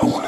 Oh.